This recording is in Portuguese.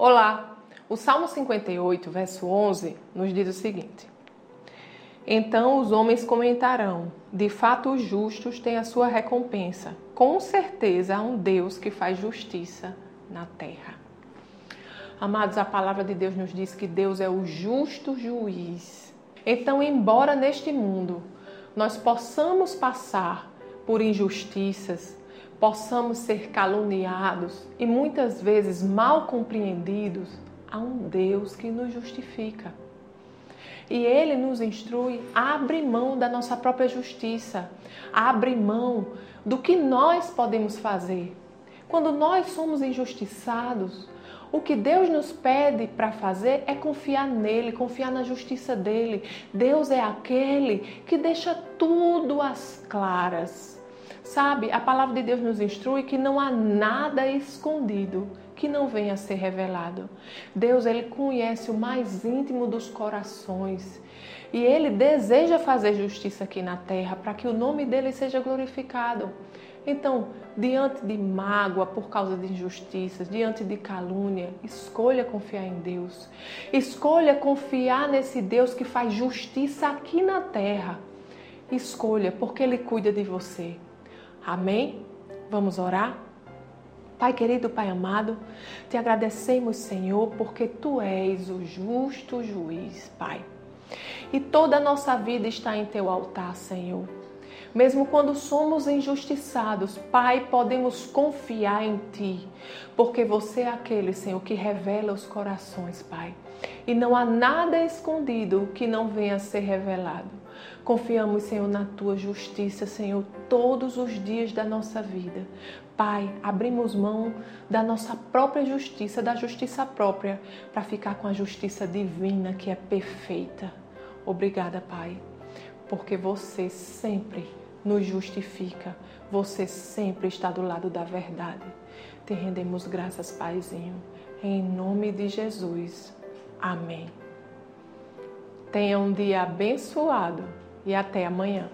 Olá! O Salmo 58, verso 11, nos diz o seguinte: Então os homens comentarão: De fato, os justos têm a sua recompensa. Com certeza há um Deus que faz justiça na terra. Amados, a palavra de Deus nos diz que Deus é o justo juiz. Então, embora neste mundo nós possamos passar por injustiças, possamos ser caluniados e muitas vezes mal compreendidos, há um Deus que nos justifica. E ele nos instrui a abrir mão da nossa própria justiça, a abrir mão do que nós podemos fazer. Quando nós somos injustiçados, o que Deus nos pede para fazer é confiar nele, confiar na justiça dele. Deus é aquele que deixa tudo às claras. Sabe, a palavra de Deus nos instrui que não há nada escondido que não venha a ser revelado. Deus, ele conhece o mais íntimo dos corações e ele deseja fazer justiça aqui na terra para que o nome dele seja glorificado. Então, diante de mágoa por causa de injustiças, diante de calúnia, escolha confiar em Deus. Escolha confiar nesse Deus que faz justiça aqui na terra. Escolha, porque Ele cuida de você. Amém? Vamos orar? Pai querido, Pai amado, te agradecemos, Senhor, porque tu és o justo juiz, Pai. E toda a nossa vida está em teu altar, Senhor. Mesmo quando somos injustiçados, Pai, podemos confiar em Ti, porque você é aquele, Senhor, que revela os corações, Pai. E não há nada escondido que não venha a ser revelado. Confiamos, Senhor, na tua justiça, Senhor, todos os dias da nossa vida. Pai, abrimos mão da nossa própria justiça, da justiça própria, para ficar com a justiça divina que é perfeita. Obrigada, Pai, porque você sempre nos justifica, você sempre está do lado da verdade. Te rendemos graças, Paizinho, em nome de Jesus. Amém. Tenha um dia abençoado e até amanhã.